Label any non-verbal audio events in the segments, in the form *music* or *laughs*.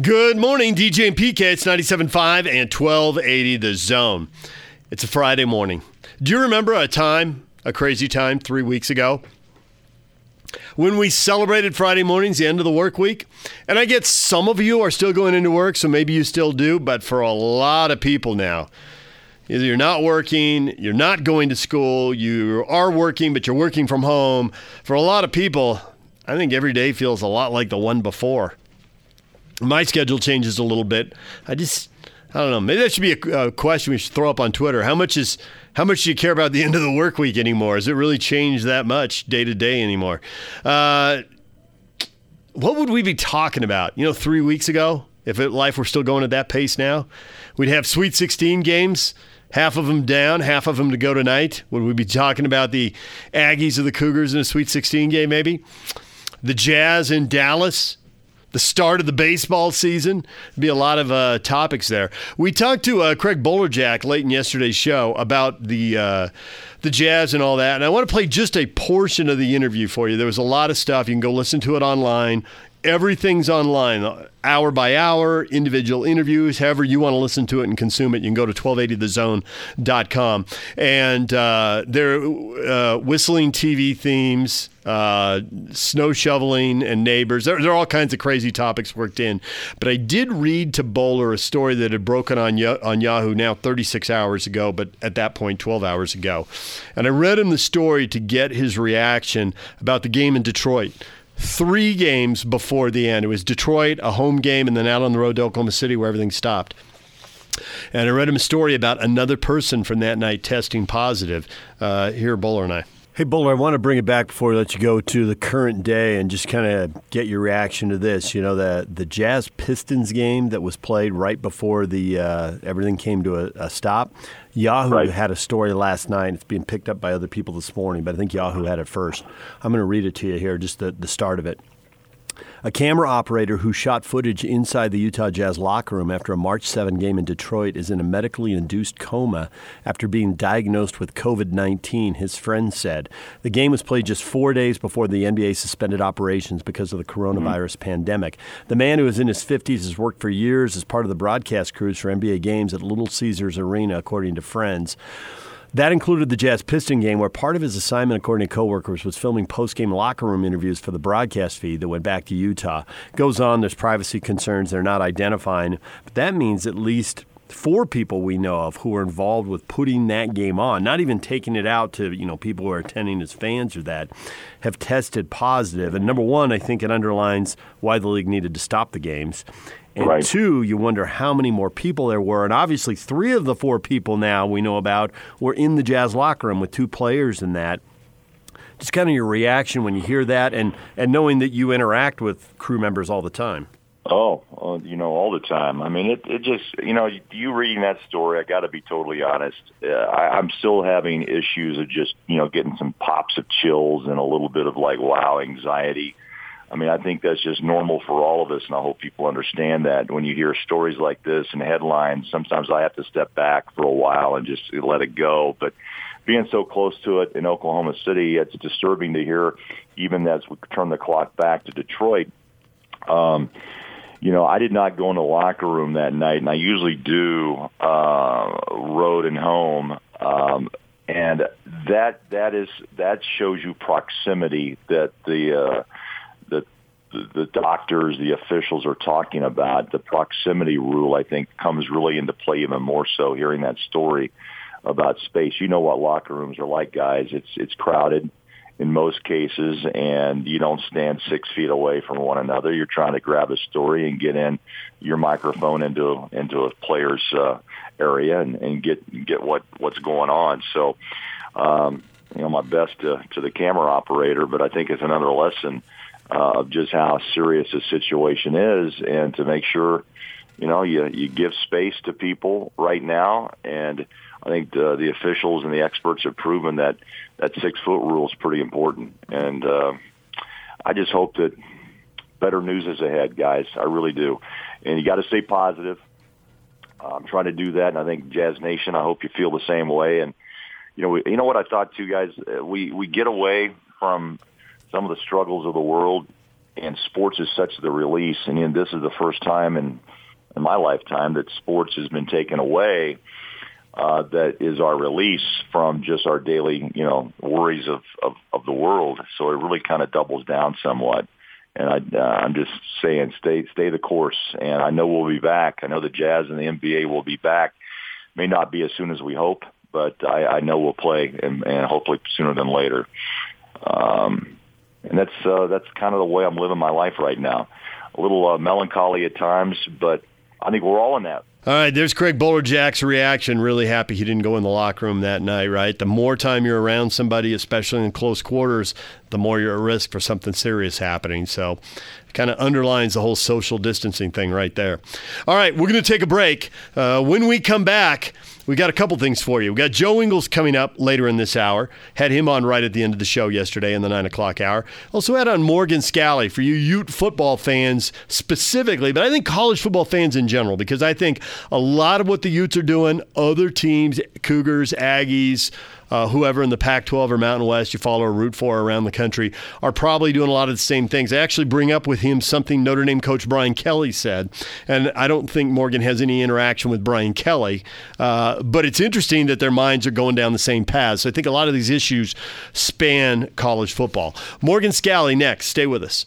Good morning, DJ and PK. It's 97.5 and 1280 The Zone. It's a Friday morning. Do you remember a time, a crazy time, three weeks ago? When we celebrated Friday mornings, the end of the work week. And I get some of you are still going into work, so maybe you still do, but for a lot of people now, either you're not working, you're not going to school, you are working, but you're working from home. For a lot of people, I think every day feels a lot like the one before my schedule changes a little bit. I just I don't know. Maybe that should be a, a, question we should throw up on Twitter. How much is how much do you care about the *laughs* end of the work week anymore? Has it really changed that much day to day anymore? Uh, what would we be talking about? You know, three weeks ago, if it, life were still going at that pace now, we'd have Sweet 16 games. Half of them down, half of them to go tonight. Would we be talking about the Aggies or the Cougars in a Sweet 16 game, maybe? The Jazz in Dallas the start of the baseball season. Be a lot of uh, topics there. We talked to uh, Craig Bolerjack late in yesterday's show about the uh, the Jazz and all that, and I want to play just a portion of the interview for you. There was a lot of stuff. You can go listen to it online. Everything's online, hour by hour, individual interviews, however you want to listen to it and consume it. You can go to 1280thezone.com. And uh, they're uh, whistling TV themes, uh, snow shoveling, and neighbors. There, there, are all kinds of crazy topics worked in. But I did read to Bowler a story that had broken on, on Yahoo now 36 hours ago, but at that point, 12 hours ago. And I read him the story to get his reaction about the game in Detroit three games before the end. It was Detroit, a home game, and then out on the road to Oklahoma City where everything stopped. And I read him a story about another person from that night testing positive. Uh, here, Bowler and I. Hey, Bowler, I want to bring it back before we let you go to the current day and just kind of get your reaction to this. You know, the the Jazz Pistons game that was played right before the uh, everything came to a, a stop. Yahoo right. had a story last night. It's being picked up by other people this morning, but I think Yahoo had it first. I'm going to read it to you here, just the, the start of it. A camera operator who shot footage inside the Utah Jazz locker room after a March 7 game in Detroit is in a medically induced coma after being diagnosed with COVID 19, his friend said. The game was played just four days before the NBA suspended operations because of the coronavirus mm-hmm. pandemic. The man who is in his 50s has worked for years as part of the broadcast crews for NBA games at Little Caesars Arena, according to friends. That included the Jazz Piston game, where part of his assignment, according to coworkers, was filming post-game locker room interviews for the broadcast feed that went back to Utah. Goes on, there's privacy concerns they're not identifying, but that means at least four people we know of who were involved with putting that game on, not even taking it out to you know people who are attending as fans or that, have tested positive. And number one, I think it underlines why the league needed to stop the games. And right. two, you wonder how many more people there were. And obviously, three of the four people now we know about were in the Jazz locker room with two players in that. Just kind of your reaction when you hear that and, and knowing that you interact with crew members all the time. Oh, uh, you know, all the time. I mean, it, it just, you know, you reading that story, I got to be totally honest. Uh, I, I'm still having issues of just, you know, getting some pops of chills and a little bit of like, wow, anxiety I mean, I think that's just normal for all of us, and I hope people understand that. When you hear stories like this and headlines, sometimes I have to step back for a while and just let it go. But being so close to it in Oklahoma City, it's disturbing to hear, even as we turn the clock back to Detroit. Um, you know, I did not go in the locker room that night, and I usually do uh, road and home. Um, and that that is that shows you proximity that the uh, the, doctors, the officials are talking about. The proximity rule, I think, comes really into play even more so hearing that story about space. You know what locker rooms are like, guys. It's it's crowded in most cases, and you don't stand six feet away from one another. You're trying to grab a story and get in your microphone into into a player's uh, area and, and get get what what's going on. So, um, you know, my best to to the camera operator, but I think it's another lesson uh, of just how serious the situation is, and to make sure you know you you give space to people right now. And I think the, the officials and the experts have proven that that six foot rule is pretty important. And uh, I just hope that better news is ahead, guys. I really do. And you got to stay positive. I'm trying to do that, and I think Jazz Nation. I hope you feel the same way. And you know, we, you know what I thought too, guys. Uh, we we get away from some of the struggles of the world and sports is such the release. And this is the first time in in my lifetime that sports has been taken away. Uh, that is our release from just our daily, you know, worries of, of, of the world. So it really kind of doubles down somewhat. And I, uh, I'm just saying, stay, stay the course. And I know we'll be back. I know the Jazz and the NBA will be back. May not be as soon as we hope, but I, I know we'll play, and, and hopefully sooner than later. Um, and that's uh, that's kind of the way I'm living my life right now. A little uh, melancholy at times, but I think we're all in that. All right, there's Craig Bolerjack's reaction. Really happy he didn't go in the locker room that night, right? The more time you're around somebody, especially in close quarters, the more you're at risk for something serious happening. So it kind of underlines the whole social distancing thing right there. All right, we're going to take a break. Uh, when we come back, we got a couple things for you. We got Joe Ingles coming up later in this hour. Had him on right at the end of the show yesterday in the nine o'clock hour. Also had on Morgan Scalley for you Ute football fans specifically, but I think college football fans in general, because I think a lot of what the Utes are doing, other teams, Cougars, Aggies, uh, whoever in the Pac 12 or Mountain West you follow or root for around the country are probably doing a lot of the same things. I actually bring up with him something Notre Dame coach Brian Kelly said, and I don't think Morgan has any interaction with Brian Kelly, uh, but it's interesting that their minds are going down the same path. So I think a lot of these issues span college football. Morgan Scalley next. Stay with us.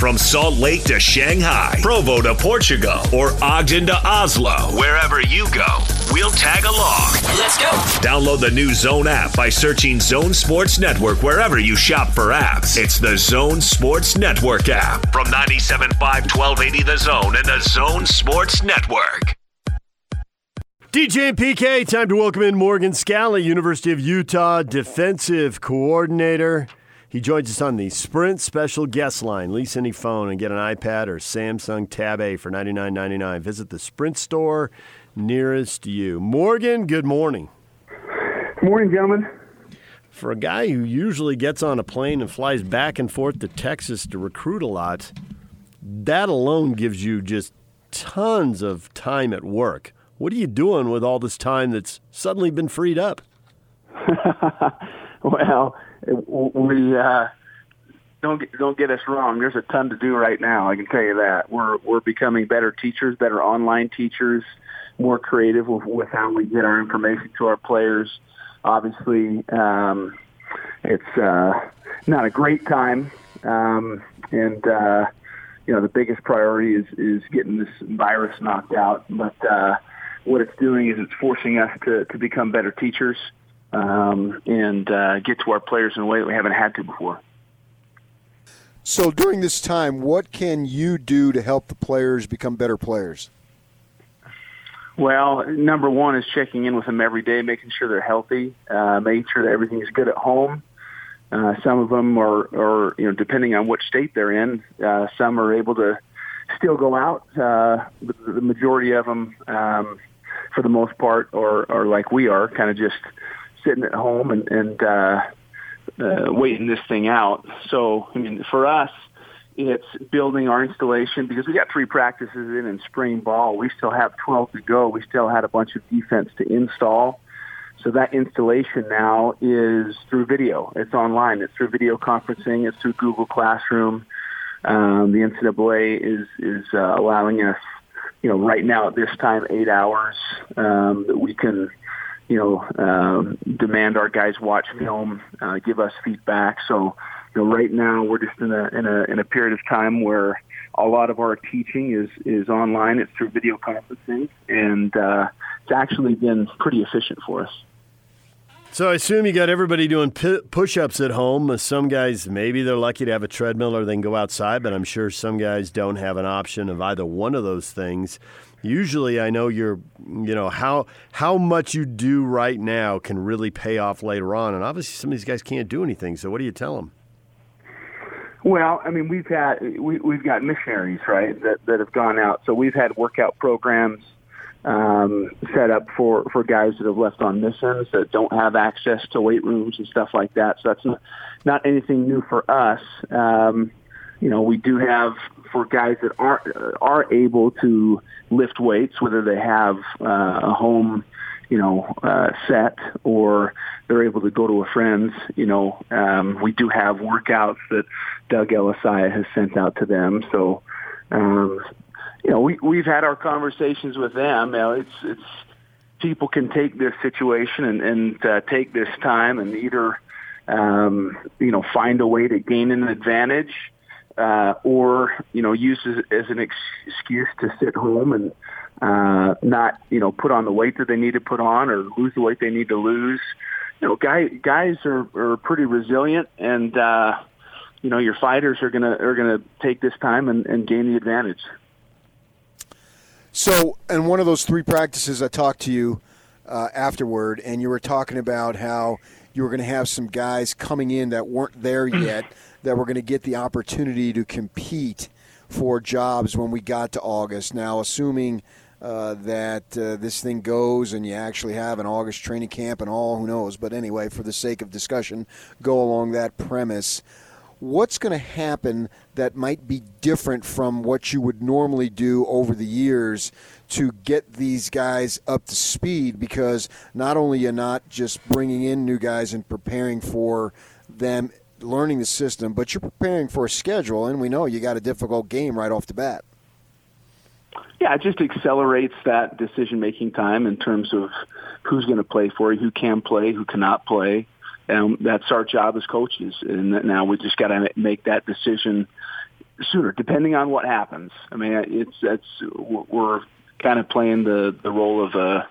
From Salt Lake to Shanghai, Provo to Portugal, or Ogden to Oslo, wherever you go, we'll tag along. Let's go. Download the new Zone app by searching Zone Sports Network wherever you shop for apps. It's the Zone Sports Network app from 97.5 1280 The Zone and the Zone Sports Network. DJ and PK, time to welcome in Morgan Scalley, University of Utah defensive coordinator. He joins us on the Sprint special guest line. Lease any phone and get an iPad or Samsung Tab A for $99.99. Visit the Sprint store nearest you. Morgan, good morning. Good morning, gentlemen. For a guy who usually gets on a plane and flies back and forth to Texas to recruit a lot, that alone gives you just tons of time at work. What are you doing with all this time that's suddenly been freed up? *laughs* well, we uh, don't get, don't get us wrong. There's a ton to do right now. I can tell you that we're we're becoming better teachers, better online teachers, more creative with, with how we get our information to our players. Obviously, um, it's uh, not a great time, um, and uh, you know the biggest priority is is getting this virus knocked out. But uh, what it's doing is it's forcing us to to become better teachers um, and uh, get to our players in a way that we haven't had to before. So during this time, what can you do to help the players become better players? Well, number one is checking in with them every day, making sure they're healthy, uh, making sure that everything is good at home. Uh, some of them are, are, you know, depending on which state they're in, uh, some are able to still go out. Uh, but the majority of them, um, for the most part, are, are like we are, kind of just sitting at home and, and uh, uh, waiting this thing out. So, I mean, for us, it's building our installation because we got three practices in in spring ball. We still have 12 to go. We still had a bunch of defense to install. So that installation now is through video. It's online. It's through video conferencing. It's through Google Classroom. Um, the NCAA is is uh, allowing us, you know, right now at this time, eight hours um, that we can you know, um, demand our guys watch film, uh, give us feedback. So, you know, right now we're just in a in a in a period of time where a lot of our teaching is is online. It's through video conferencing, and uh, it's actually been pretty efficient for us. So I assume you got everybody doing push-ups at home. Some guys maybe they're lucky to have a treadmill or they can go outside, but I'm sure some guys don't have an option of either one of those things usually I know you're, you know, how how much you do right now can really pay off later on. And obviously, some of these guys can't do anything. So, what do you tell them? Well, I mean, we've had we, we've got missionaries, right, that that have gone out. So we've had workout programs um, set up for for guys that have left on missions that don't have access to weight rooms and stuff like that. So that's not not anything new for us. Um, you know, we do have for guys that are are able to lift weights, whether they have uh, a home, you know, uh, set or they're able to go to a friend's. You know, um, we do have workouts that Doug Elisaia has sent out to them. So, um, you know, we we've had our conversations with them. You know, it's it's people can take this situation and, and uh, take this time and either um, you know find a way to gain an advantage uh, or you know use as, as an ex- excuse to sit home and uh, not you know put on the weight that they need to put on or lose the weight they need to lose. You know, guy, guys are, are pretty resilient, and uh, you know your fighters are gonna are gonna take this time and, and gain the advantage. So, in one of those three practices, I talked to you uh, afterward, and you were talking about how you were going to have some guys coming in that weren't there *clears throat* yet that were going to get the opportunity to compete for jobs when we got to August. Now, assuming uh, that uh, this thing goes and you actually have an August training camp and all, who knows? But anyway, for the sake of discussion, go along that premise. What's going to happen that might be different from what you would normally do over the years to get these guys up to speed? Because not only you're not just bringing in new guys and preparing for them learning the system, but you're preparing for a schedule, and we know you got a difficult game right off the bat. Yeah, it just accelerates that decision making time in terms of who's going to play for you, who can play, who cannot play. And that's our job as coaches. And now we just got to make that decision sooner, depending on what happens. I mean, it's that's we're kind of playing the the role of uh,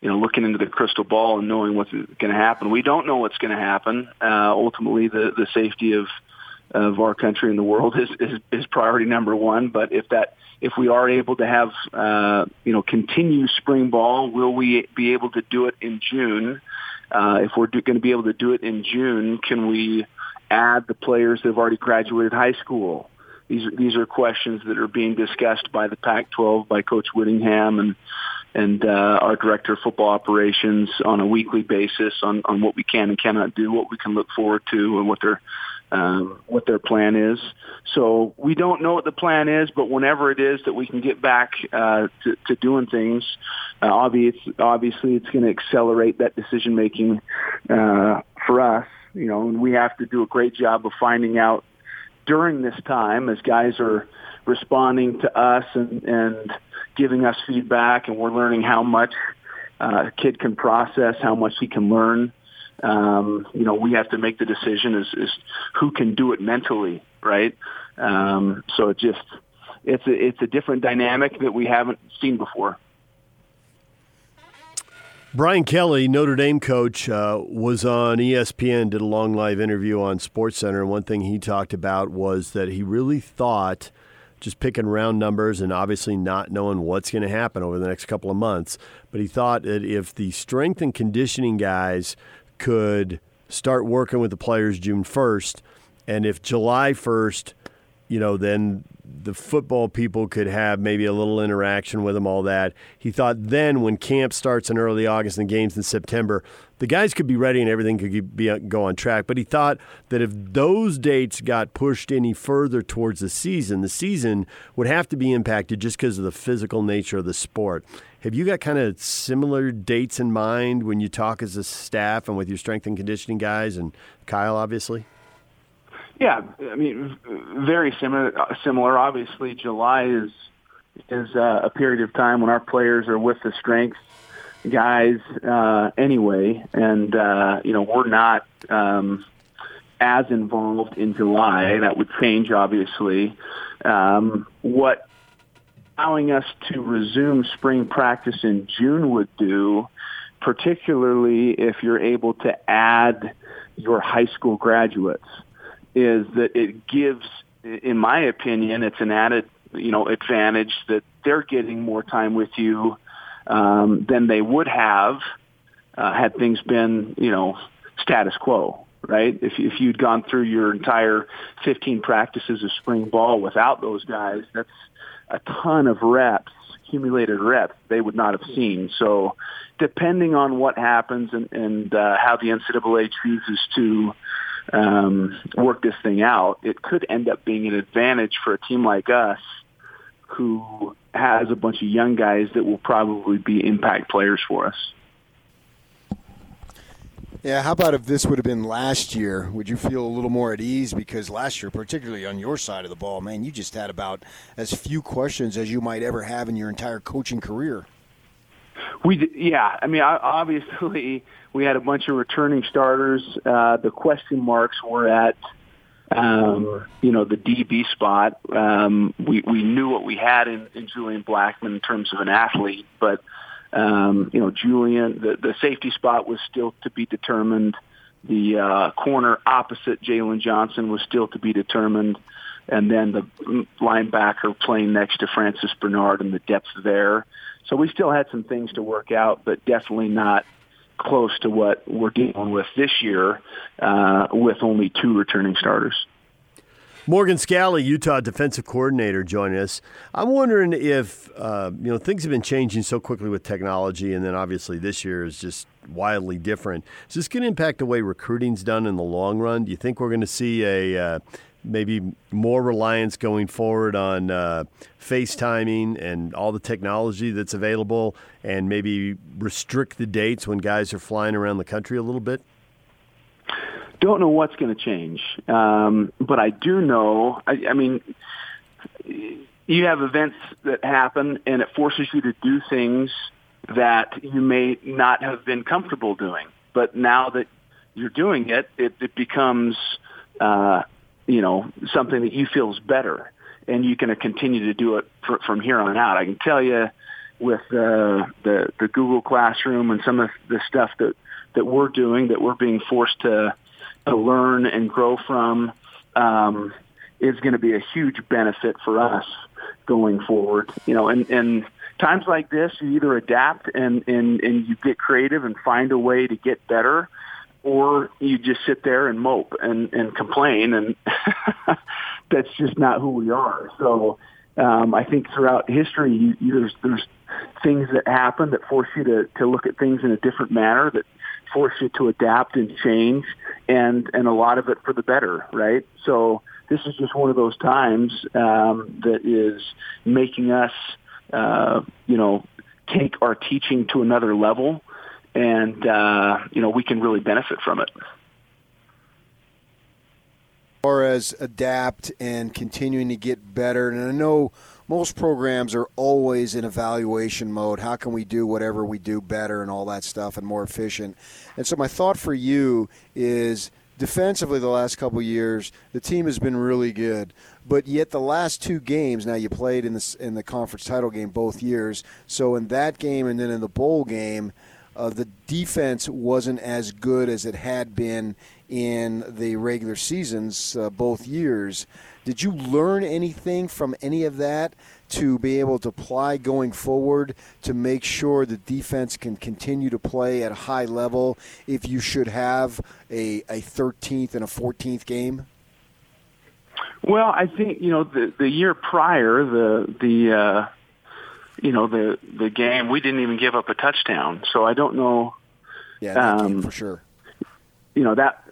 you know looking into the crystal ball and knowing what's going to happen. We don't know what's going to happen. Uh, ultimately, the the safety of of our country and the world is, is is priority number one. But if that if we are able to have, uh, you know, continue spring ball, will we be able to do it in June? Uh, if we're going to be able to do it in June, can we add the players that have already graduated high school? These these are questions that are being discussed by the Pac-12, by Coach Whittingham, and and uh, our director of football operations on a weekly basis on on what we can and cannot do, what we can look forward to, and what they're um, what their plan is. So we don't know what the plan is, but whenever it is that we can get back uh, to, to doing things, uh, obvious, obviously it's going to accelerate that decision making uh, for us. You know, and we have to do a great job of finding out during this time as guys are responding to us and, and giving us feedback, and we're learning how much uh, a kid can process, how much he can learn um, you know, we have to make the decision is, is who can do it mentally, right? Um, so it just, it's a, it's a different dynamic that we haven't seen before. Brian Kelly, Notre Dame coach, uh, was on ESPN, did a long live interview on SportsCenter, and one thing he talked about was that he really thought, just picking round numbers and obviously not knowing what's going to happen over the next couple of months, but he thought that if the strength and conditioning guys could start working with the players June 1st. And if July 1st, you know, then the football people could have maybe a little interaction with them, all that. He thought then when camp starts in early August and games in September, the guys could be ready and everything could be go on track. But he thought that if those dates got pushed any further towards the season, the season would have to be impacted just because of the physical nature of the sport. Have you got kind of similar dates in mind when you talk as a staff and with your strength and conditioning guys and Kyle, obviously? Yeah, I mean, very similar. Similar. Obviously, July is is uh, a period of time when our players are with the strength guys uh, anyway, and uh, you know we're not um, as involved in July. That would change, obviously. Um, what allowing us to resume spring practice in June would do, particularly if you're able to add your high school graduates, is that it gives, in my opinion, it's an added you know advantage that they're getting more time with you um, than they would have uh, had things been you know status quo right? If if you'd gone through your entire 15 practices of spring ball without those guys, that's a ton of reps, accumulated reps, they would not have seen. So depending on what happens and, and uh, how the NCAA chooses to um, work this thing out, it could end up being an advantage for a team like us who has a bunch of young guys that will probably be impact players for us. Yeah, how about if this would have been last year? Would you feel a little more at ease? Because last year, particularly on your side of the ball, man, you just had about as few questions as you might ever have in your entire coaching career. We, yeah, I mean, obviously, *laughs* we had a bunch of returning starters. Uh, the question marks were at, um, you know, the DB spot. Um, we we knew what we had in, in Julian Blackmon in terms of an athlete, but um, you know, Julian, the, the safety spot was still to be determined. The uh, corner opposite Jaylon Johnson was still to be determined. And then the linebacker playing next to Francis Bernard and the depth there. So we still had some things to work out, but definitely not close to what we're dealing with this year uh, with only two returning starters. Morgan Scalley, Utah defensive coordinator, joining us. I'm wondering if uh, you know things have been changing so quickly with technology, and then obviously this year is just wildly different. Is this going to impact the way recruiting's done in the long run? Do you think we're going to see a uh, maybe more reliance going forward on uh, FaceTiming and all the technology that's available, and maybe restrict the dates when guys are flying around the country a little bit? don't know what's going to change, um, but I do know. I, I mean, you have events that happen, and it forces you to do things that you may not have been comfortable doing. But now that you're doing it, it, it becomes, uh, you know, something that you feel is better, and you can continue to do it for, from here on out. I can tell you, with uh, the the Google Classroom and some of the stuff that that we're doing, that we're being forced to to learn and grow from um, is going to be a huge benefit for us going forward. You know, and, and times like this, you either adapt and, and, and you get creative and find a way to get better, or you just sit there and mope and, and complain, and *laughs* that's just not who we are. So um, I think throughout history, you, you, there's there's things that happen that force you to to look at things in a different manner that force you to adapt and change and and a lot of it for the better right so this is just one of those times um, that is making us uh, you know take our teaching to another level and uh, you know we can really benefit from it or as adapt and continuing to get better and i know most programs are always in evaluation mode. How can we do whatever we do better and all that stuff and more efficient? And so my thought for you is defensively the last couple years the team has been really good but yet the last two games now you played in the in the conference title game both years so in that game and then in the bowl game uh, the defense wasn't as good as it had been in the regular seasons uh, both years did you learn anything from any of that to be able to apply going forward to make sure the defense can continue to play at a high level if you should have a, a 13th and a 14th game? Well, I think you know the the year prior, the the uh, you know the the game we didn't even give up a touchdown, so I don't know. Yeah, um, for sure. You know that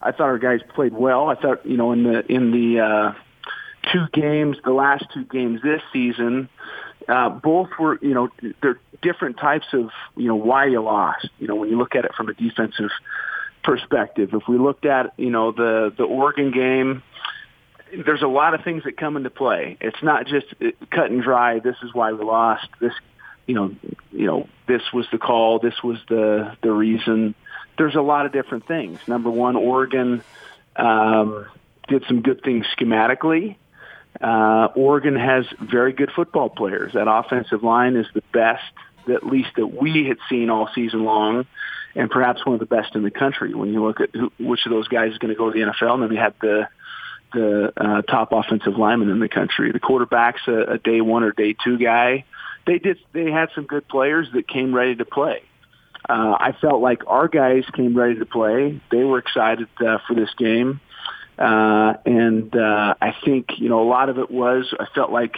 I thought our guys played well. I thought, you know, in the in the uh, two games, the last two games this season, uh, both were, you know, they're different types of, you know, why you lost. You know, when you look at it from a defensive perspective, if we looked at, you know, the the Oregon game, there's a lot of things that come into play. It's not just cut and dry. This is why we lost. This, you know, you know, this was the call. This was the the reason there's a lot of different things. Number one, Oregon um, did some good things schematically. Uh, Oregon has very good football players. That offensive line is the best, at least that we had seen all season long, and perhaps one of the best in the country. When you look at who, which of those guys is going to go to the NFL, and then we have the the uh, top offensive lineman in the country. The quarterback's a, a day one or day two guy. They did. They had some good players that came ready to play uh, I felt like our guys came ready to play. They were excited uh, for this game. Uh, and uh, I think, you know, a lot of it was I felt like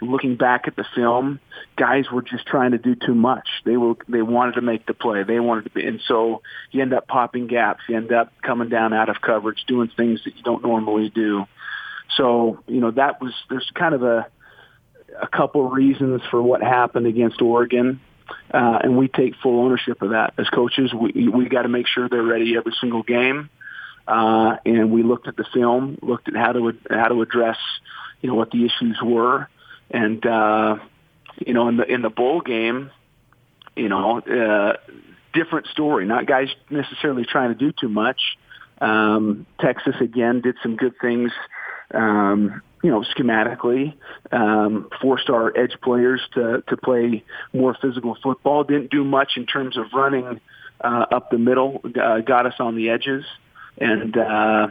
looking back at the film, guys were just trying to do too much. They were they wanted to make the play. They wanted to be, and so you end up popping gaps. You end up coming down out of coverage, doing things that you don't normally do. So you know that was there's kind of a a couple reasons for what happened against Oregon. Uh, and we take full ownership of that as coaches. We we got to make sure they're ready every single game. Uh, and we looked at the film, looked at how to how to address, you know, what the issues were, and uh, you know, in the in the bowl game, you know, uh, different story. Not guys necessarily trying to do too much. Um, Texas again did some good things um, you know, schematically, um, forced our edge players to, to play more physical football. Didn't do much in terms of running uh, up the middle. Uh, got us on the edges, and uh,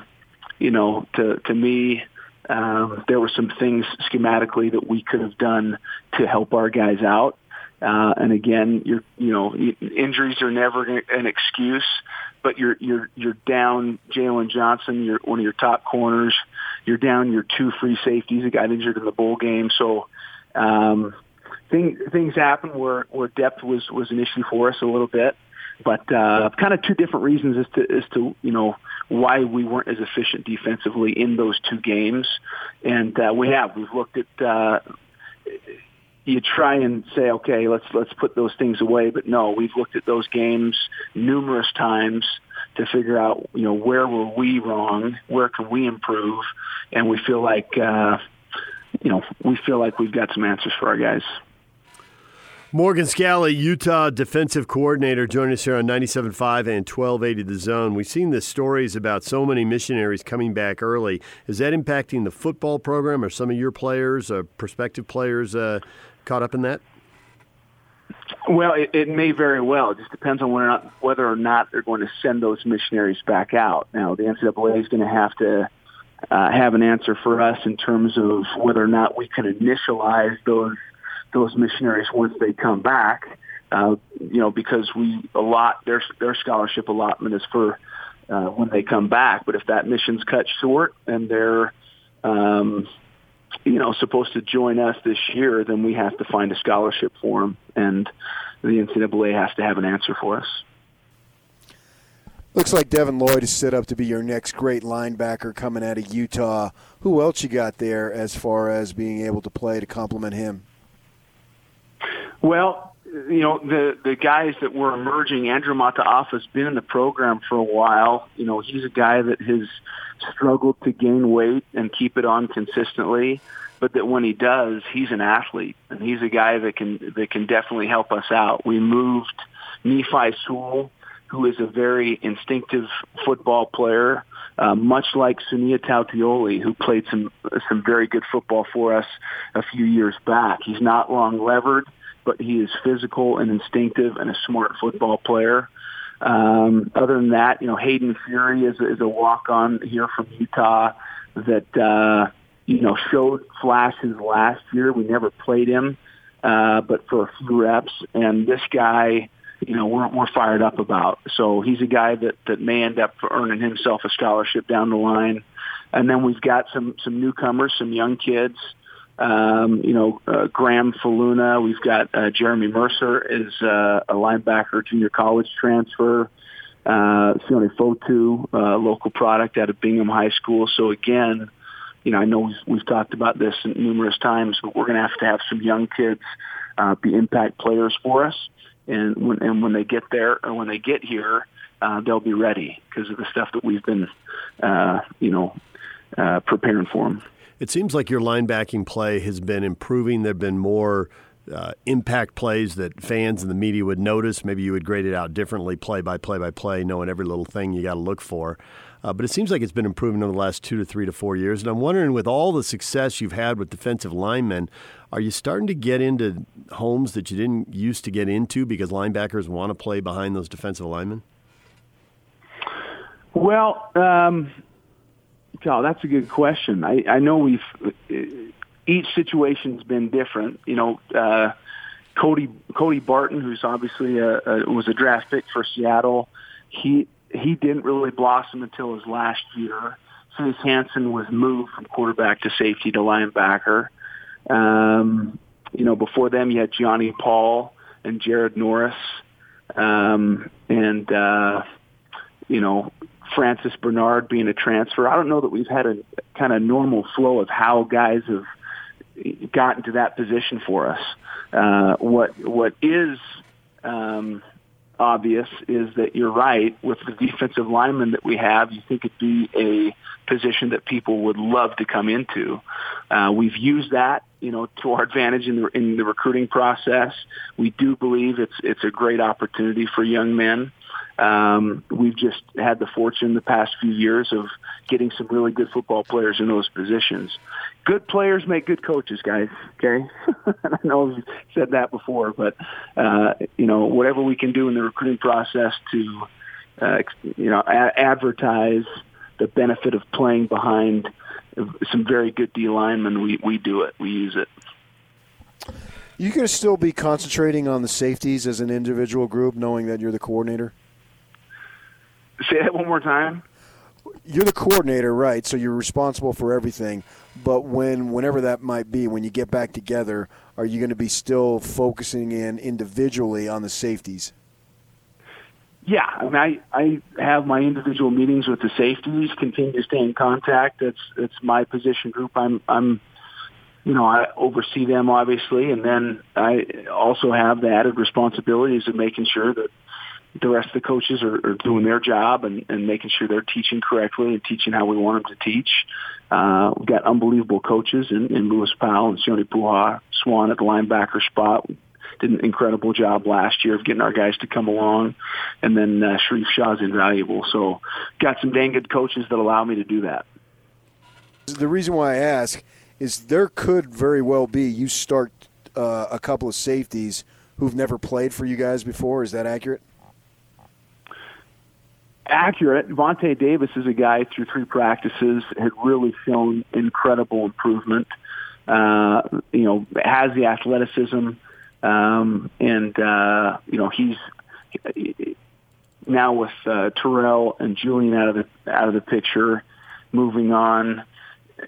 you know, to to me, um, there were some things schematically that we could have done to help our guys out. Uh, and again, you know, injuries are never an excuse, but you're, you're, you're down Jaylon Johnson, you're one of your top corners. You're down your two free safeties. A got injured in the bowl game. So, um, things, things happened where, where depth was, was an issue for us a little bit, but, uh, kind of two different reasons as to, as to, you know, why we weren't as efficient defensively in those two games. And, uh, we have, we've looked at, uh, you try and say, okay, let's let's put those things away. But no, we've looked at those games numerous times to figure out, you know, where were we wrong, where can we improve, and we feel like, uh, you know, we feel like we've got some answers for our guys. Morgan Scalley, Utah defensive coordinator, joining us here on 97.5 and 1280 The Zone. We've seen the stories about so many missionaries coming back early. Is that impacting the football program? Are some of your players, uh, prospective players, uh, caught up in that? Well, it, it may very well. It just depends on whether or, not, whether or not they're going to send those missionaries back out. Now, the NCAA is going to have to uh, have an answer for us in terms of whether or not we can initialize those those missionaries once they come back. Uh, you know, because we a lot their their scholarship allotment is for uh, when they come back. But if that mission's cut short and they're um, you know, supposed to join us this year, then we have to find a scholarship for them, and the NCAA has to have an answer for us. Looks like Devin Lloyd is set up to be your next great linebacker coming out of Utah. Who else you got there as far as being able to play to complement him? Well, you know the the guys that were emerging. Andrew Mataafa's been in the program for a while. You know he's a guy that has struggled to gain weight and keep it on consistently, but that when he does, he's an athlete and he's a guy that can that can definitely help us out. We moved Nephi Sewell, who is a very instinctive football player, uh, much like Sunia Tauteoli, who played some some very good football for us a few years back. He's not long levered, but he is physical and instinctive and a smart football player. Um, other than that, you know, Hayden Fury is, is a walk-on here from Utah that, uh, you know, showed flashes last year. We never played him, uh, but for a few reps. And this guy, you know, we're, we're fired up about. So he's a guy that, that may end up earning himself a scholarship down the line. And then we've got some, some newcomers, some young kids um, you know, uh, Graham Faluna. We've got uh, Jeremy Mercer is uh, a linebacker, junior college transfer. Uh, Sione Fotu, uh, local product out of Bingham High School. So again, you know, I know we've, we've talked about this numerous times, but we're going to have to have some young kids uh, be impact players for us. And when, and when they get there, or when they get here, uh, they'll be ready because of the stuff that we've been, uh, you know, uh, preparing for them. It seems like your linebacking play has been improving. There have been more uh, impact plays that fans and the media would notice. Maybe you would grade it out differently, play by play by play, knowing every little thing you got to look for. Uh, but it seems like it's been improving over the last two to three to four years. And I'm wondering, with all the success you've had with defensive linemen, are you starting to get into homes that you didn't used to get into because linebackers want to play behind those defensive linemen? Well, um, Oh, that's a good question. I, I know we've each situation's been different. You know, uh, Cody Cody Barton, who's obviously a, a, was a draft pick for Seattle, he he didn't really blossom until his last year. Chase Hansen was moved from quarterback to safety to linebacker. Um, you know, before them, you had Gionni Paul and Jared Norris, um, and uh, you know Francis Bernard being a transfer. I don't know that we've had a kind of normal flow of how guys have gotten to that position for us. Uh, what what is um, obvious is that you're right with the defensive lineman that we have. You think it'd be a position that people would love to come into. Uh, we've used that, you know, to our advantage in the in the recruiting process. We do believe it's it's a great opportunity for young men. Um, we've just had the fortune the past few years of getting some really good football players in those positions. Good players make good coaches, guys. Okay, *laughs* I know I've said that before, but uh, you know whatever we can do in the recruiting process to uh, you know a- advertise the benefit of playing behind some very good D linemen, we we do it. We use it. You to still be concentrating on the safeties as an individual group, knowing that you're the coordinator? Say that one more time. You're the coordinator, right? So you're responsible for everything. But when, whenever that might be, when you get back together, are you going to be still focusing in individually on the safeties? Yeah, I mean, I, I have my individual meetings with the safeties. Continue to stay in contact. That's that's my position group. I'm I'm, you know, I oversee them obviously, and then I also have the added responsibilities of making sure that the rest of the coaches are, are doing their job and, and making sure they're teaching correctly and teaching how we want them to teach. Uh, we've got unbelievable coaches in, in Lewis Powell and Sione Po'uha, Swan at the linebacker spot. Did an incredible job last year of getting our guys to come along. And then uh, Sharrieff Shah is invaluable. So got some dang good coaches that allow me to do that. The reason why I ask is there could very well be you start uh, a couple of safeties who've never played for you guys before. Is that accurate? Accurate. Vonte Davis is a guy through three practices had really shown incredible improvement. Uh, you know, has the athleticism, um, and uh, you know he's now with uh, Terrell and Julian out of the out of the picture, moving on.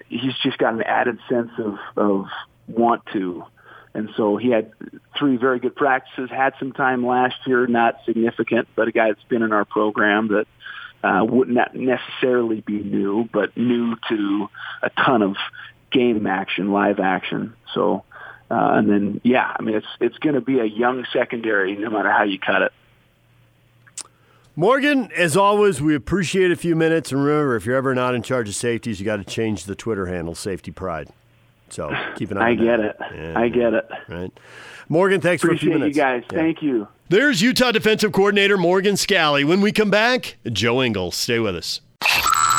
He's just got an added sense of of want to. And so he had three very good practices, had some time last year, not significant, but a guy that's been in our program that uh, would not necessarily be new, but new to a ton of game action, live action. So, uh, and then, yeah, I mean, it's, it's going to be a young secondary no matter how you cut it. Morgan, as always, we appreciate a few minutes. And remember, if you're ever not in charge of safeties, you got to change the Twitter handle, Safety Pride. So keep an eye. I get that. it. Yeah, I get it. Right, Morgan. Thanks Appreciate for a few minutes. you guys. Yeah. Thank you. There's Utah defensive coordinator Morgan Scalley. When we come back, Joe Ingles. Stay with us.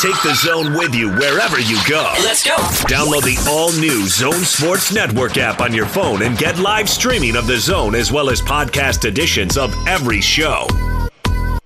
Take the zone with you wherever you go. Let's go. Download the all new Zone Sports Network app on your phone and get live streaming of the zone as well as podcast editions of every show.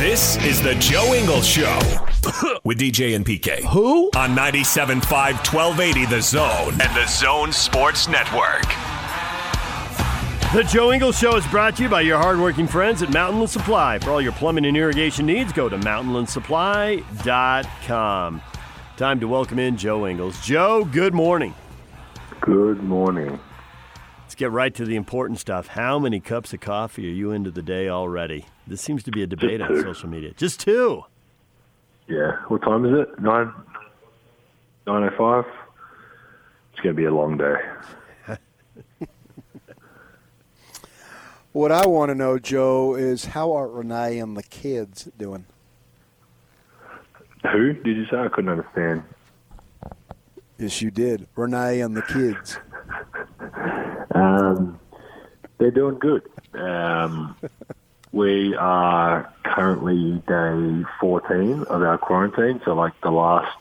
This is the Joe Ingles Show *coughs* with DJ and PK. Who? On 97.5 1280 The Zone and the Zone Sports Network. The Joe Ingles Show is brought to you by your hardworking friends at Mountainland Supply. For all your plumbing and irrigation needs, go to mountainlandsupply.com. Time to welcome in Joe Ingles. Joe, good morning. Good morning. Let's get right to the important stuff. How many cups of coffee are you into the day already? This seems to be a debate on social media. Just two. Yeah. What time is it? Nine. Nine oh five. It's going to be a long day. *laughs* What I want to know, Joe, is how are Renae and the kids doing? Who did you say? I couldn't understand. Yes, you did. Renae and the kids. Um, they're doing good. Um, we are currently day 14 of our quarantine, so like the last,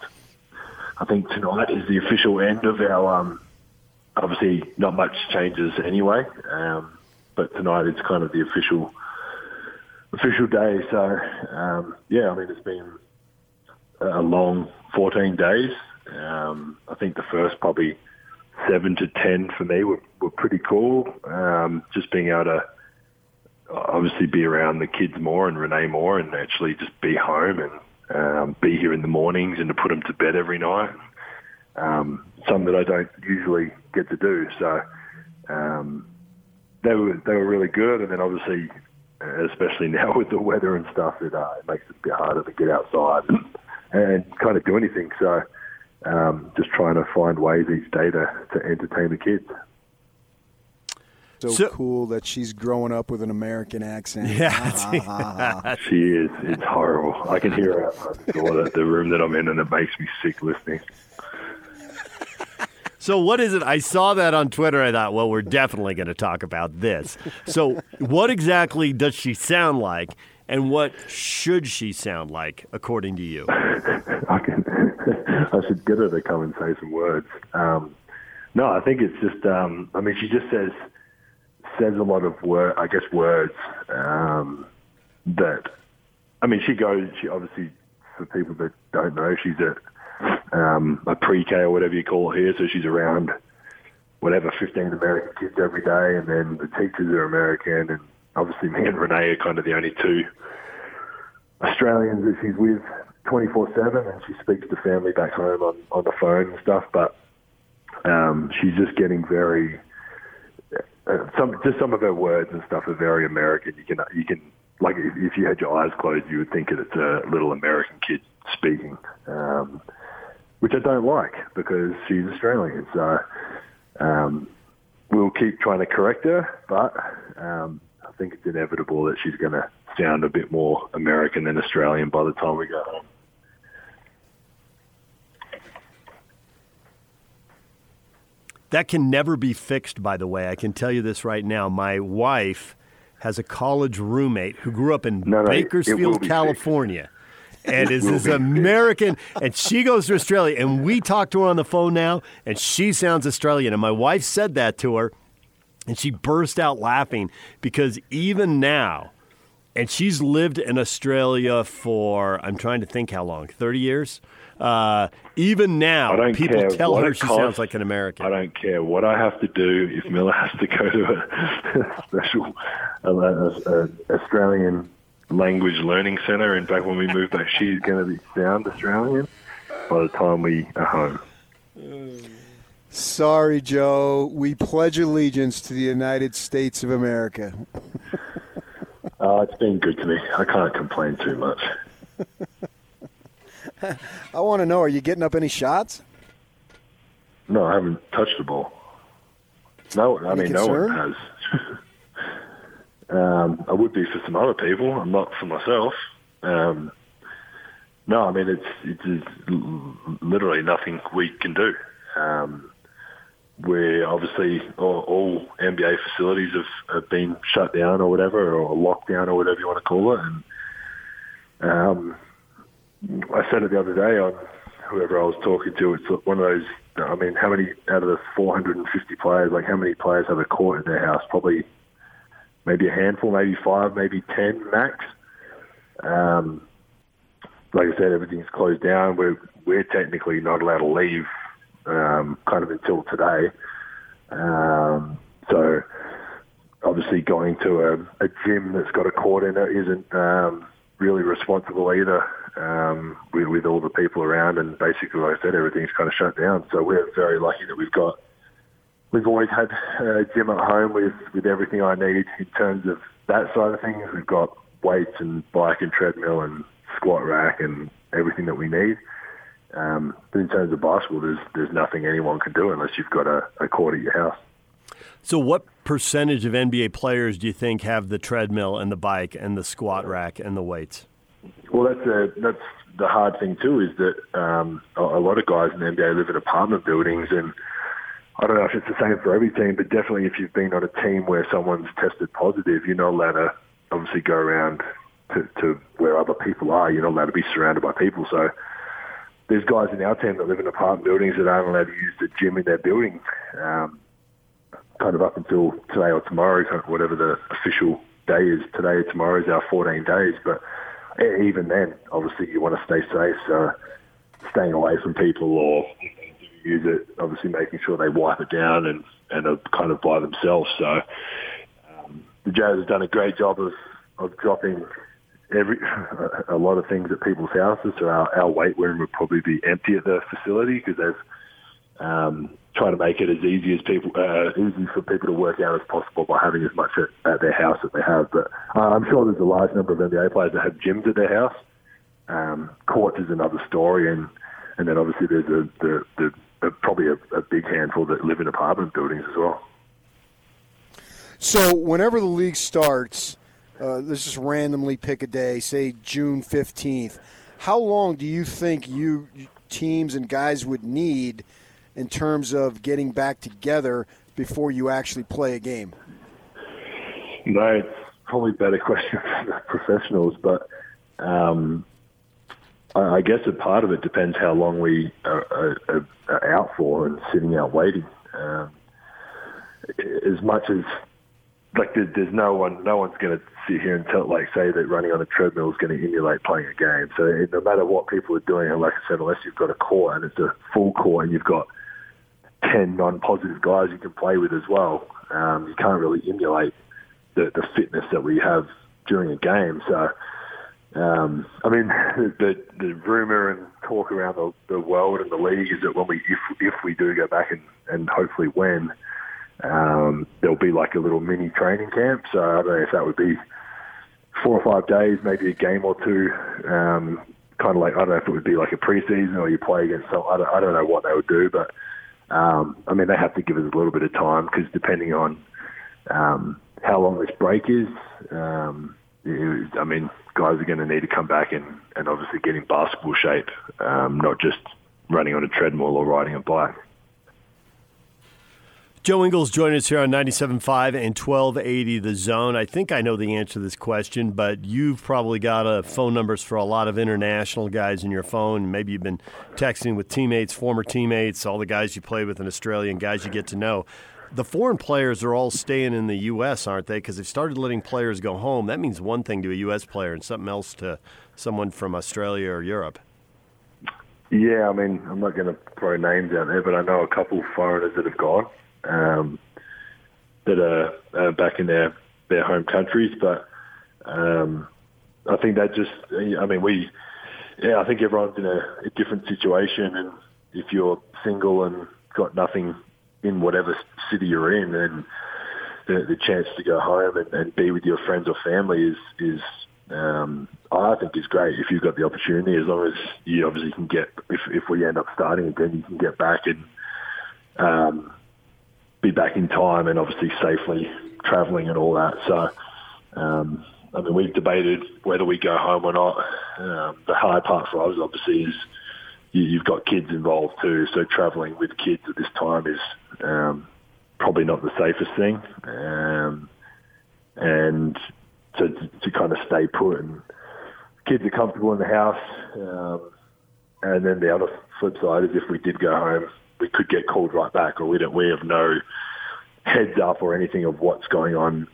I think tonight is the official end of our, um, obviously not much changes anyway, um, but tonight it's kind of the official official day. So, um, yeah, I mean, it's been a long 14 days. Um, I think the first probably seven to 10 for me were, were pretty cool. Um, just being able to obviously be around the kids more and Renae more and actually just be home and um, be here in the mornings and to put them to bed every night. Um, something that I don't usually get to do. So um, they were they were really good. And then obviously, especially *laughs* now with the weather and stuff, it, uh, it makes it a bit harder to get outside and, and kind of do anything. So um, just trying to find ways each day to, to entertain the kids. So, So- cool that she's growing up with an American accent. *laughs* Yeah, Ha, ha, ha, ha. She is. It's horrible. I can hear her outside the door, the, the room that I'm in, and it makes me sick listening. *laughs* So what is it? I saw that on Twitter. I thought, well, we're definitely going to talk about this. So what exactly does she sound like, and what should she sound like, according to you? *laughs* I can. *laughs* I should get her to come and say some words. Um, no, I think it's just. Um, I mean, she just says says a lot of word. I guess words um, that. I mean, she goes. She obviously, for people that don't know, she's a um, a pre-K or whatever you call it here. So she's around whatever 15 American kids every day, and then the teachers are American, and obviously me and Renae are kind of the only two Australians that she's with 24/7, and she speaks to family back home on on the phone and stuff. But um, she's just getting very uh, some just some of her words and stuff are very American. You can you can like if, if you had your eyes closed, you would think that it's a little American kid speaking, um, which I don't like because she's Australian. So um, we'll keep trying to correct her, but um, think it's inevitable that she's going to sound a bit more American than Australian by the time we go home. That can never be fixed, by the way. I can tell you this right now. My wife has a college roommate who grew up in No, no, it- it will Bakersfield, be fixed. California. And is this fixed. American, and she goes to Australia, and we talk to her on the phone now, and she sounds Australian. And my wife said that to her, and she burst out laughing because even now, and she's lived in Australia for I'm trying to think how long, thirty years. Uh, even now, people tell her she costs. sounds like an American. I don't care what I have to do if Milla has to go to a *laughs* special a, a, a Australian language learning centre. In fact, when we move back, she's going to be sound Australian by the time we are home. Sorry, Joe. We pledge allegiance to the United States of America. *laughs* Uh, it's been good to me. I can't complain too much. *laughs* I want to know: Are you getting up any shots? No, I haven't touched the ball. No, I Any mean no one concern? has. *laughs* um, I would be for some other people. I'm not for myself. Um, no, I mean it's it's literally nothing we can do. Um, we're obviously all, all NBA facilities have, have been shut down or whatever, or locked down or whatever you want to call it. And um, I said it the other day on whoever I was talking to. It's one of those. I mean, how many out of the 450 players? Like, how many players have a court in their house? Probably, maybe a handful, maybe five, maybe ten max. Um, like I said, everything's closed down. We're we're technically not allowed to leave, um, kind of until today. Um, so obviously going to a, a gym that's got a court in it isn't um, really responsible either um, with, with all the people around. And basically, like I said, everything's kind of shut down. So we're very lucky that we've got we've always had a gym at home with with everything I need in terms of that side of things. We've got weights and bike and treadmill and squat rack and everything that we need. Um, but in terms of basketball, there's there's nothing anyone can do unless you've got a, a court at your house. So, what percentage of NBA players do you think have the treadmill and the bike and the squat rack and the weights? Well, that's a, that's the hard thing too is that um, a, a lot of guys in the NBA live in apartment buildings, and I don't know if it's the same for every team, but definitely if you've been on a team where someone's tested positive, you're not allowed to obviously go around to, to where other people are. You're not allowed to be surrounded by people. So there's guys in our team that live in apartment buildings that aren't allowed to use the gym in their building, um, kind of up until today or tomorrow, whatever the official day is. Today or tomorrow is our 14 days, but even then, obviously you want to stay safe. So staying away from people or use it, obviously making sure they wipe it down and, and are kind of by themselves. So um, the Jazz has done a great job of, of dropping every *laughs* a lot of things at people's houses. So our, our weight room would probably be empty at the facility because they've um, tried to make it as easy as people uh, easy for people to work out as possible by having as much at, at their house as they have. But uh, I'm sure there's a large number of NBA players that have gyms at their house. Um, courts is another story, and and then obviously there's a, the the a, probably a, a big handful that live in apartment buildings as well. So whenever the league starts, uh, let's just randomly pick a day, say June 15th. How long do you think you teams and guys would need in terms of getting back together before you actually play a game? It's probably better *laughs* question for professionals, but um, I guess a part of it depends how long we are, are, are out for and sitting out waiting. Um, as much as like there's, there's no one, no one's going to sit here and tell, like, say that running on a treadmill is going to emulate playing a game. So no matter what people are doing, and like I said, unless you've got a core and it's a full core and you've got ten non-positive guys you can play with as well, um, you can't really emulate the, the fitness that we have during a game. So um, I mean, the the rumor and talk around the, the world and the league is that when we if if we do go back and and hopefully when um, there'll be like a little mini training camp. So I don't know if that would be four or five days, maybe a game or two. Um, kind of like I don't know if it would be like a preseason or you play against some. I don't, I don't know what they would do, but um, I mean they have to give us a little bit of time because depending on um, how long this break is. Um, I mean, guys are going to need to come back and, and obviously get in basketball shape, um, not just running on a treadmill or riding a bike. Joe Ingles joining us here on 97.5 and 1280 The Zone. I think I know the answer to this question, but you've probably got uh, phone numbers for a lot of international guys in your phone. Maybe you've been texting with teammates, former teammates, all the guys you play with in Australia and guys you get to know the foreign players are all staying in the U.S., aren't they? Because they've started letting players go home. That means one thing to a U.S. player and something else to someone from Australia or Europe. Yeah, I mean, I'm not going to throw names out there, but I know a couple foreigners that have gone um, that are back in their their home countries. But um, I think that just, I mean, we, yeah, I think everyone's in a, a different situation, and if you're single and got nothing in whatever city you're in, and the, the chance to go home and, and be with your friends or family is is um, I think is great if you've got the opportunity. As long as you obviously can get if if we end up starting again, you can get back and um, be back in time and obviously safely travelling and all that. So. Um, I mean, we've debated whether we go home or not. Um, the hard part for us, obviously, is you, have got kids involved too. So travelling with kids at this time is um, probably not the safest thing. Um, and to, to, kind of stay put and kids are comfortable in the house. Um, and then the other flip side is if we did go home, we could get called right back, or we don't. We have no heads up or anything of what's going on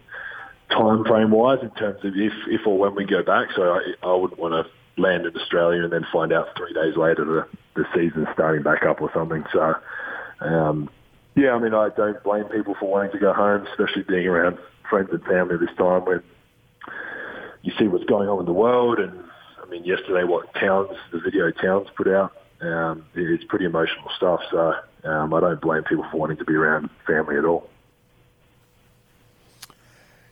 time frame wise in terms of if if or when we go back. So I, I wouldn't want to land in Australia and then find out three days later the the season's starting back up or something. So, um, yeah, I mean, I don't blame people for wanting to go home, especially being around friends and family this time when you see what's going on in the world. And I mean, yesterday, what Towns, the video Towns put out, um, it's pretty emotional stuff. So um, I don't blame people for wanting to be around family at all.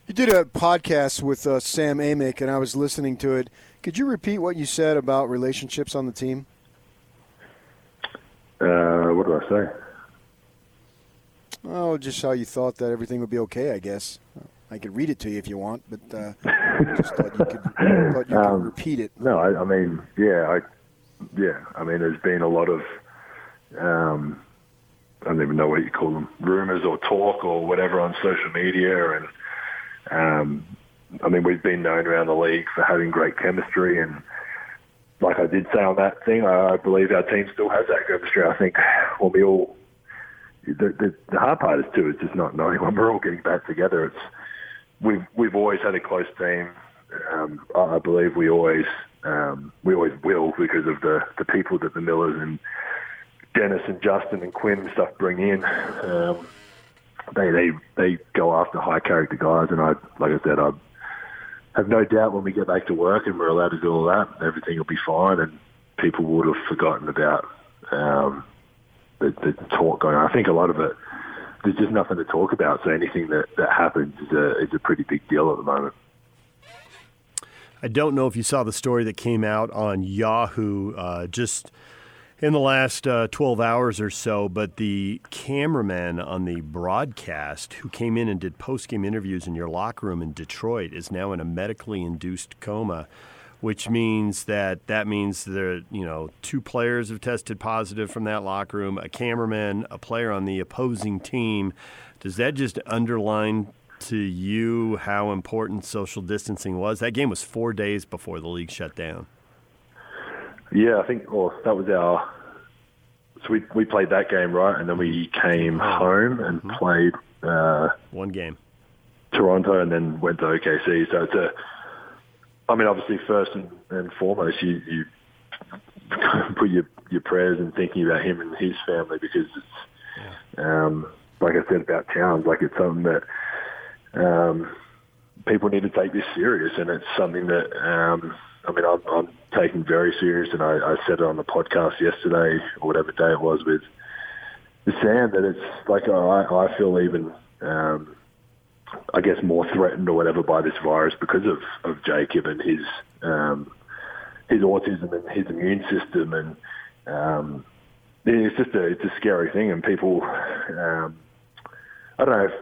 You did a podcast with uh, Sam Amick, and I was listening to it. Could you repeat what you said about relationships on the team? Uh, what did I say? Oh, just how you thought that everything would be okay. I guess I could read it to you if you want, but uh, *laughs* just thought you could, thought you could um, repeat it. No, I, I, mean, yeah, yeah, I mean, there's been a lot of, um, I don't even know what you call them, rumors or talk or whatever on social media. And, um, I mean, we've been known around the league for having great chemistry. And like I did say on that thing, I, believe our team still has that chemistry. I think when we all, the, the, the hard part is too, it's just not knowing when we're all getting back together. It's, we've, we've always had a close team. Um, I believe we always um, we always will because of the, the people that the Millers and Dennis and Justin and Quinn and stuff bring in. Um, they they they go after high character guys, and I like I said, I have no doubt when we get back to work and we're allowed to do all that, everything will be fine, and people would have forgotten about um, the, the talk going on. I think a lot of it there's just nothing to talk about, so anything that that happens is a is a pretty big deal at the moment. I don't know if you saw the story that came out on Yahoo uh, just in the last uh, 12 hours or so, but the cameraman on the broadcast who came in and did post game interviews in your locker room in Detroit is now in a medically induced coma. Which means that that means there, you know, two players have tested positive from that locker room, a cameraman, a player on the opposing team. Does that just underline to you how important social distancing was? That game was four days before the league shut down. Yeah, I think. Well, that was our. So we we played that game right, and then we came oh. home and mm-hmm. played uh, one game, Toronto, and then went to OKC. So it's a. I mean, obviously, first and, and foremost, you you *laughs* put your your prayers and thinking about him and his family because it's, yeah. um, like I said about towns, like it's something that um, people need to take this serious, and it's something that um, I mean I'm, I'm taking very serious, and I, I said it on the podcast yesterday or whatever day it was with the Sam that it's like I, I feel even um, I guess more threatened or whatever by this virus because of of Jacob and his um, his autism and his immune system, and um, it's just a it's a scary thing, and people um, I don't know.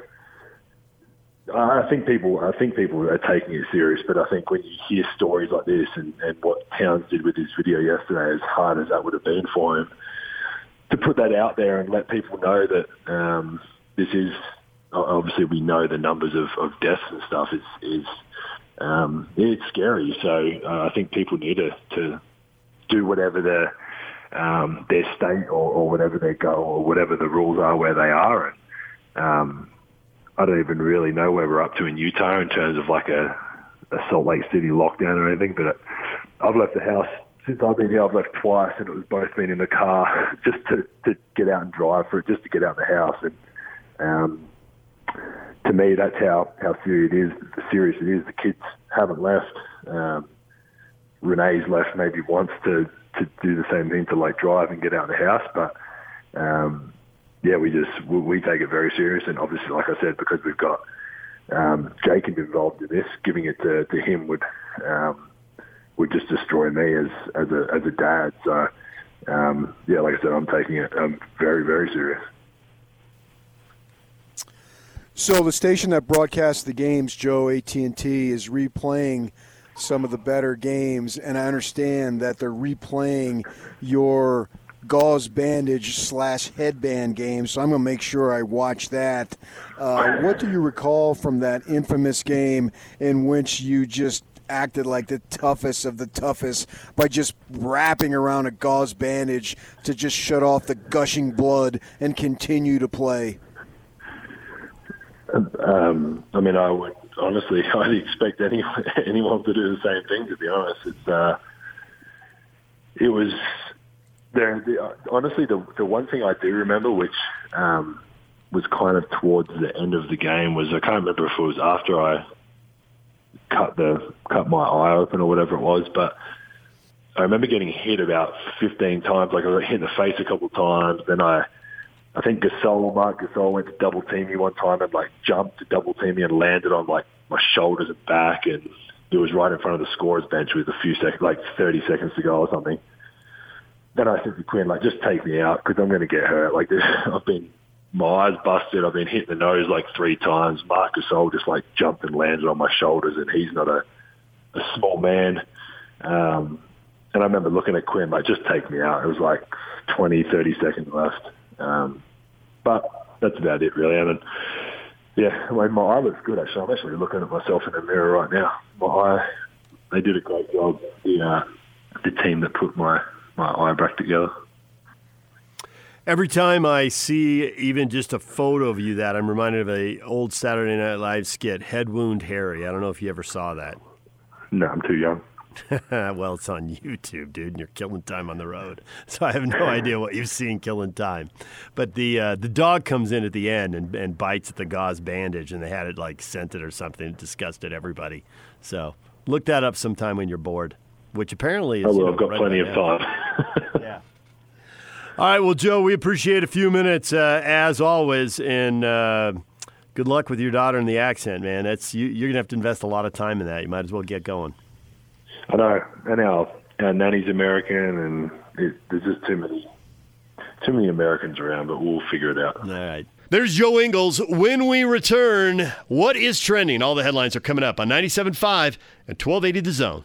I think people, I think people are taking it serious, but I think when you hear stories like this and, and what Towns did with his video yesterday, as hard as that would have been for him, to put that out there and let people know that um, this is obviously we know the numbers of, of deaths and stuff is is um, it's scary. So uh, I think people need to, to do whatever their um, their state or, or whatever their goal or whatever the rules are where they are, and um, I don't even really know where we're up to in Utah in terms of like a, a Salt Lake City lockdown or anything. But I've left the house since I've been here. I've left twice, and it was both been in the car *laughs* just to to get out and drive for it, just to get out of the house. And um, to me, that's how how serious it is. Serious it is. The kids haven't left. Um, Renae's left maybe once to to do the same thing to like drive and get out of the house, but um, yeah, we just we, we take it very serious, and obviously, like I said, because we've got um, Jacob involved in this, giving it to, to him would um, would just destroy me as as a as a dad. So um, yeah, like I said, I'm taking it um, very very serious. So the station that broadcasts the games, Joe AT and T, is replaying some of the better games, and I understand that they're replaying your gauze bandage slash headband game, so I'm going to make sure I watch that. Uh, what do you recall from that infamous game in which you just acted like the toughest of the toughest by just wrapping around a gauze bandage to just shut off the gushing blood and continue to play? Um, I mean, I would honestly, *laughs* I'd expect any, anyone to do the same thing. To be honest, it's uh, it was there, the, honestly, the the one thing I do remember, which um, was kind of towards the end of the game, was I can't remember if it was after I cut the cut my eye open or whatever it was, but I remember getting hit about 15 times. Like I got hit in the face a couple of times. Then I, I think Gasol, Marc Gasol went to double team me one time and like jumped to double team me and landed on like my shoulders and back, and it was right in front of the scorer's bench with a few seconds, like 30 seconds to go or something then I said to Quinn, like, just take me out because I'm going to get hurt. Like, this, *laughs* I've been, my eyes busted. I've been hit in the nose like three times. Marcus Gasol just like jumped and landed on my shoulders, and he's not a, a small man. Um, and I remember looking at Quinn, like, just take me out. It was like 20, 30 seconds left. Um, but that's about it, really. Yeah, I mean, my eye looks good, actually. I'm actually looking at myself in the mirror right now. My eye, they did a great job, the, uh, the team that put my, my eye back together. Every time I see even just a photo of you, that I'm reminded of a old Saturday Night Live skit, Head Wound Harry. I don't know if you ever saw that. No, I'm too young. *laughs* well, it's on YouTube, dude, and you're killing time on the road. So I have no *laughs* idea what you've seen killing time. But the uh, the dog comes in at the end and, and bites at the gauze bandage, and they had it like scented or something. It disgusted everybody. So look that up sometime when you're bored, which apparently is. Oh, well, you know, I've got right plenty of now. time. *laughs* yeah. All right, well, Joe, we appreciate a few minutes uh, as always, and uh, good luck with your daughter and the accent, man. That's you, you're gonna have to invest a lot of time in that. You might as well get going. I know, and our, And nanny's American, and it, there's just too many, too many Americans around. But we'll figure it out. All right. There's Joe Ingles. When we return, what is trending? All the headlines are coming up on 97.5 and 1280 The Zone.